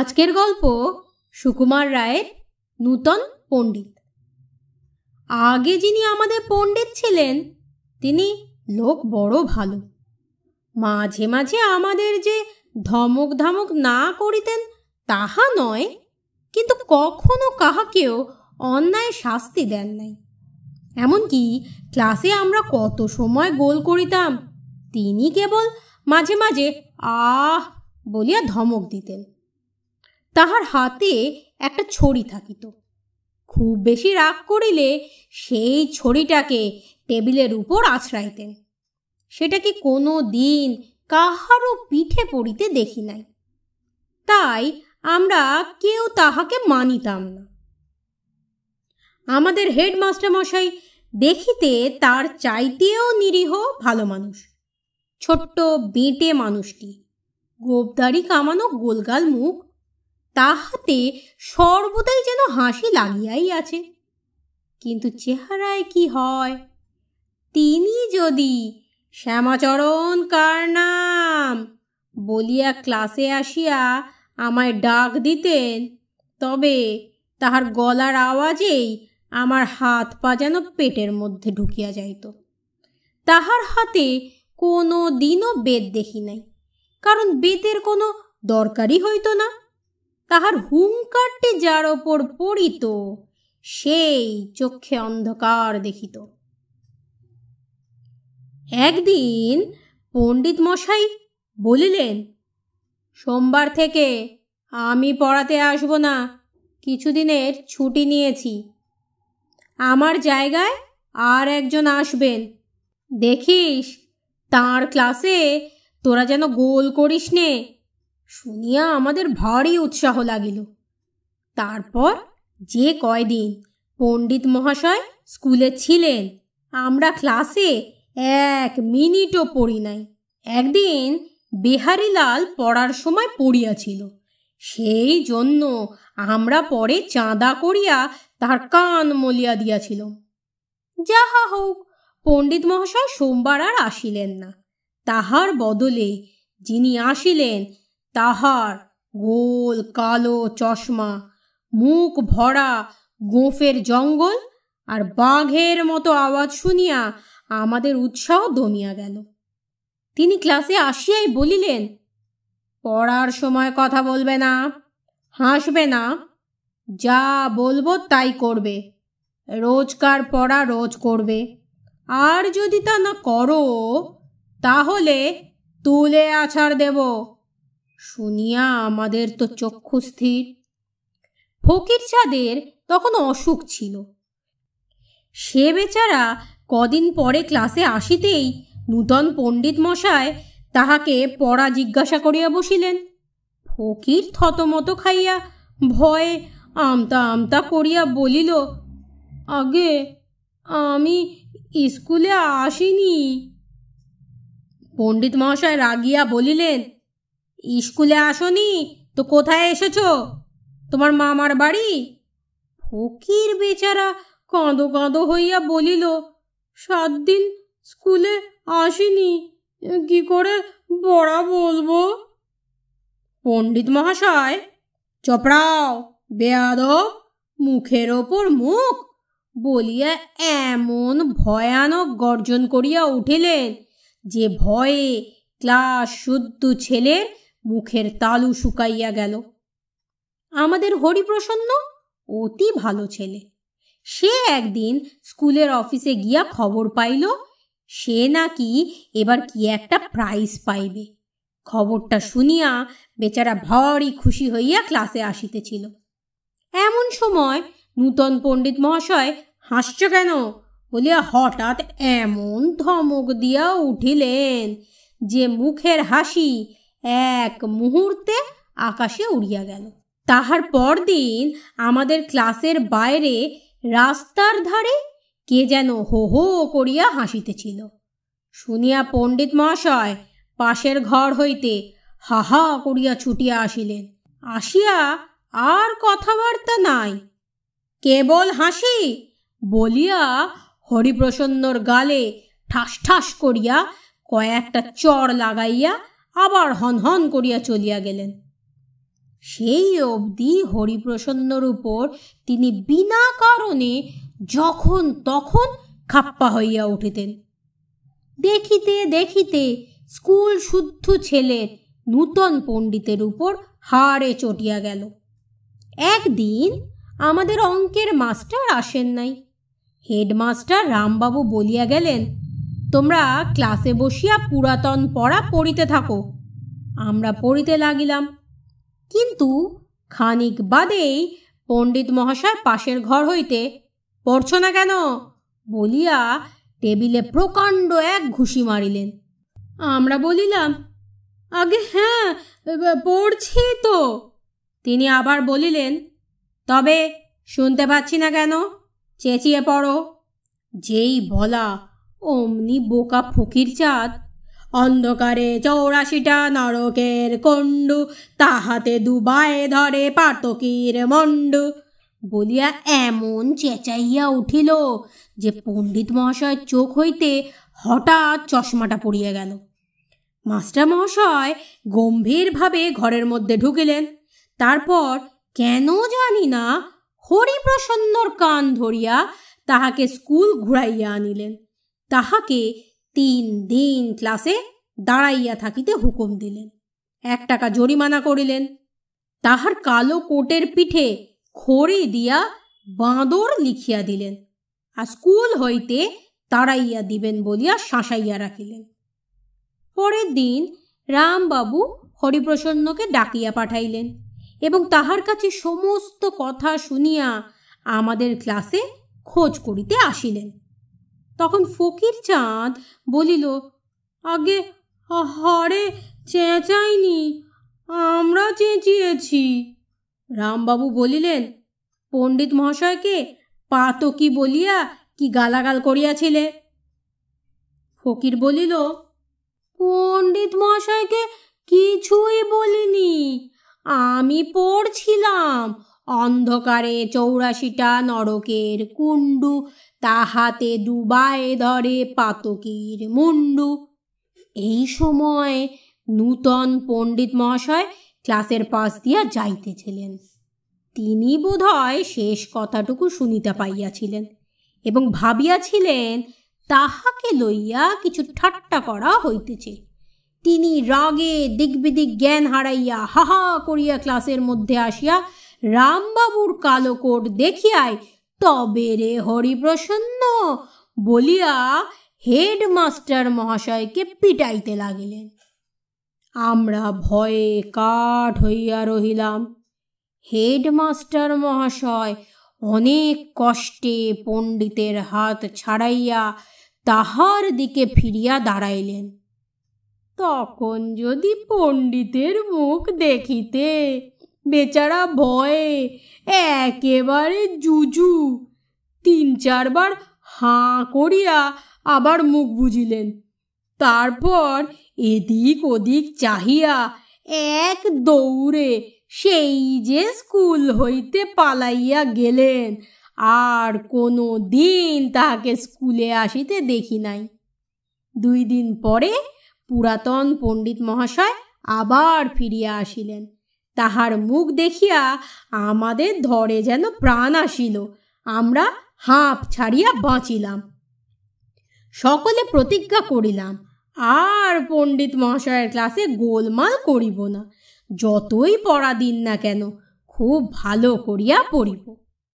আজকের গল্প সুকুমার রায়ের নূতন পণ্ডিত। আগে যিনি আমাদের পণ্ডিত ছিলেন, তিনি লোক বড় ভালো। মাঝে মাঝে আমাদের যে ধমক ধমক না করিতেন তাহা নয়, কিন্তু কখনো কাহাকেও অন্যায় শাস্তি দেন নাই। এমনকি ক্লাসে আমরা কত সময় গোল করিতাম, তিনি কেবল মাঝে মাঝে আহ বলিয়া ধমক দিতেন। তাহার হাতে একটা ছড়ি থাকিত। খুব বেশি রাগ করিলে সেই ছড়িটাকে টেবিলের উপর আছড়াইতেন। সেটাকে কোনো দিন কাহারও পিঠে পড়িতে দেখি নাই। তাই আমরা কেউ তাহাকে মানিতাম না। আমাদের হেডমাস্টার মশাই দেখিতে তার চাইতেও নিরীহ ভালো মানুষ। ছোট্ট বেঁটে মানুষটি। গোপদারি কামানো গোলগাল মুখ তাহাতে সর্বদাই যেন হাসি লাগিয়াই আছে। কিন্তু চেহারায় কি হয়? তিনি যদি শ্যামাচরণ কার নাম বলিয়া ক্লাসে আসিয়া আমায় ডাক দিতেন, তবে তাহার গলার আওয়াজেই আমার হাত পা যেন পেটের মধ্যে ঢুকিয়া যাইত। তাহার হাতে কোনো দিনও বেদ দেখি নাই, কারণ বেতের কোনো দরকারই হইত না। তাহার হুঙ্কারটি যার ওপর পড়িত, সেই চক্ষে অন্ধকার দেখিত। একদিন পণ্ডিত মশাই বলিলেন, সোমবার থেকে আমি পড়াতে আসব না, কিছুদিনের ছুটি নিয়েছি। আমার জায়গায় আর একজন আসবেন। দেখিস, তার ক্লাসে তোরা যেন গোল করিস নে। শুনিয়া আমাদের ভারী উৎসাহ লাগিল। তারপর যে কয়দিন পণ্ডিত মহাশয় স্কুলে ছিলেন, আমরা ক্লাসে এক মিনিটও পড়ি নাই। একদিন বেহারিলাল পড়ার সময় পড়িয়াছিল। সেই জন্য আমরা পরে চাঁদা করিয়া তার কান মলিয়া দিয়াছিল। যাহা হোক, পণ্ডিত মহাশয় সোমবার আর আসিলেন না। তাহার বদলে যিনি আসিলেন তাহার গোল, কালো চশমা, মুখ ভরা গোঁফের জঙ্গল আর বাঘের মতো আওয়াজ শুনিয়া আমাদের উৎসাহ দমিয়া গেল। তিনি ক্লাসে আসিয়াই বলিলেন, পড়ার সময় কথা বলবে না, হাসবে না, যা বলব তাই করবে, রোজকার পড়া রোজ করবে। আর যদি তা না করো, তাহলে তুলে আছাড় দেব। শুনিয়া আমাদের তো চক্ষু স্থির। ফকির চাঁদের তখন অসুখ ছিল। সে বেচারা কদিন পরে ক্লাসে আসিতেই নূতন পণ্ডিত মশায় তাহাকে পড়া জিজ্ঞাসা করিয়া বসিলেন। ফকির থতমত খাইয়া ভয়ে আমতা আমতা করিয়া বলিল, আগে আমি স্কুলে আসিনি। পণ্ডিত মহাশয় রাগিয়া বলিলেন স্কুলে আসনি? তো কোথায় এসেছ? তোমার মামার বাড়ি? ফকির বেচারা কাঁদো কাঁদো হইয়া বলিল, সাত দিন স্কুলে আসিনি, কি করে বড়া বলব? পণ্ডিত মহাশয়, চপড়াও বেয়াদ মুখের ওপর মুখ বলিয়া এমন ভয়ানক গর্জন করিয়া উঠিলেন যে ভয়ে ক্লাস শুদ্ধ ছেলের মুখের তালু শুকাইয়া গেল। আমাদের হরিপ্রসন্ন অতি ভালো ছেলে। সে একদিন স্কুলের অফিসে গিয়া খবর পাইল, সে নাকি এবার কি একটা প্রাইজ পাইবে। খবরটা শুনিয়া বেচারা ভারী খুশি হইয়া ক্লাসে আসিতেছিল। এমন সময় নূতন পণ্ডিত মহাশয়, হাসছ কেন? বলিয়া হঠাৎ এমন ধমক দিয়া উঠিলেন যে মুখের হাসি এক মুহূর্তে আকাশে উড়িয়া গেল। তাহার পরদিন আমাদের ক্লাসের বাইরে রাস্তার ধারে কে যেন হো হো করিয়া হাসিতেছিল। শুনিয়া পণ্ডিত মহাশয় পাশের ঘর হইতে হাহা করিয়া ছুটিয়া আসিলেন। আসিয়া আর কথাবার্তা নাই। কেবল হাসি বলিয়া হরিপ্রসন্নর গালে ঠাস ঠাস করিয়া কয়েকটা চড় লাগাইয়া আবার হন হন করিয়া চলিয়া গেলেন। সেই অবধি হরিপ্রসন্নর উপর তিনি বিনা কারণে যখন তখন খাপ্পা হইয়া উঠিতেন। দেখিতে দেখিতে স্কুল শুদ্ধ ছেলের নূতন পণ্ডিতের উপর হাড়ে চটিয়া গেল। একদিন আমাদের অঙ্কের মাস্টার আসেন নাই। হেডমাস্টার রামবাবু বলিয়া গেলেন তোমরা ক্লাসে বসিয়া পুরাতন পড়া পড়িতে থাকো। আমরা পড়িতে লাগিলাম। কিন্তু খানিক বাদেই পণ্ডিত মহাশয় পাশের ঘর হইতে, পড়ছ না কেন? বলিয়া টেবিলে প্রকাণ্ড এক ঘুষি মারিলেন। আমরা বলিলাম, আগে হ্যাঁ পড়ছি তো। তিনি আবার বলিলেন, তবে শুনতে পাচ্ছি না কেন, চেঁচিয়ে পড়ো। যেই বলা অমনি বোকা ফকির চাঁদ অন্ধকারে চৌরাশিটা নরকের কণ্ডু, তাহাতে দুবায়ে ধরে পার্তকীর মণ্ডু। বলিয়া এমন চেঁচাইয়া উঠিল যে পণ্ডিত মহাশয়ের চোখ হইতে হঠাৎ চশমাটা পড়িয়া গেল। মাস্টার মহাশয় গম্ভীরভাবে ঘরের মধ্যে ঢুকিলেন। তারপর, কেন জানি না, হরিপ্রসন্নর কান ধরিয়া তাহাকে স্কুল ঘুরাইয়া আনিলেন। তাহাকে তিন দিন ক্লাসে দাঁড়াইয়া থাকিতে হুকুম দিলেন। এক টাকা জরিমানা করিলেন। তাহার কালো কোটের পিঠে খড়ি দিয়া বাঁদর লিখিয়া দিলেন আর স্কুল হইতে তাড়াইয়া দিবেন বলিয়া শাসাইয়া রাখিলেন। পরের দিন রামবাবু হরিপ্রসন্নকে ডাকিয়া পাঠাইলেন এবং তাহার কাছে সমস্ত কথা শুনিয়া আমাদের ক্লাসে খোঁজ করিতে আসিলেন। তখন ফকির চাঁদ বলিল, আগে হরে চেঁচাইনি, আমরা চেঁচিয়েছি। রামবাবু বলিলেন, পণ্ডিত মহাশয়কে পাতকি বলিয়া কি গালাগাল করিয়াছিলে? ফকির বলিল, পণ্ডিত মহাশয়কে কিছুই বলিনি। আমি পড়ছিলাম অন্ধকারে চৌরাশিটা নরকের কুণ্ডু তাহাতে ডুবায়ে ধরে পাতকির মুন্ডু এই সময় নূতন পণ্ডিত মহাশয় ক্লাসের পাশ দিয়া যাইতেছিলেন। তিনি বোধহয় শেষ কথাটুকু শুনিতে পাইয়াছিলেন এবং ভাবিয়াছিলেন, তাহাকে লইয়া কিছু ঠাট্টা করা হইতেছে। তিনি রাগে দিগবিদিক জ্ঞান হারাইয়া হাহা করিয়া ক্লাসের মধ্যে আসিয়া রামবাবুর কালো কোট দেখিয়াই তবে রে হরিপ্রসন্ন বলিয়া হেডমাস্টার মহাশয়কে পিটাইতে লাগিলেন। আমরা ভয়ে কাঠ হইয়া রহিলাম। হেডমাস্টার মহাশয় অনেক কষ্টে পণ্ডিতের হাত ছাড়াইয়া তাহার দিকে ফিরিয়া দাঁড়াইলেন। তখন যদি পণ্ডিতের মুখ দেখিতে বেচারা ভয়ে একেবারে জুজু। তিন চারবার হাঁ করিয়া আবার মুখ বুঝিলেন তারপর এদিক ওদিক চাহিয়া এক দৌড়ে সেই যে স্কুল হইতে পালাইয়া গেলেন, আর কোনো দিন তাহাকে স্কুলে আসিতে দেখি নাই। দুই দিন পরে পুরাতন পণ্ডিত মহাশয় আবার ফিরিয়া আসিলেন। তাহার মুখ দেখিয়া আমাদের ধরে যেন প্রাণ আসিল। আমরা হাঁপ ছাড়িয়া বাঁচিলাম। সকলে প্রতিজ্ঞা করিলাম, আর পণ্ডিত মহাশয়ের ক্লাসে গোলমাল করিব না। যতই পড়া দিন না কেন, খুব ভালো করিয়া পড়িব।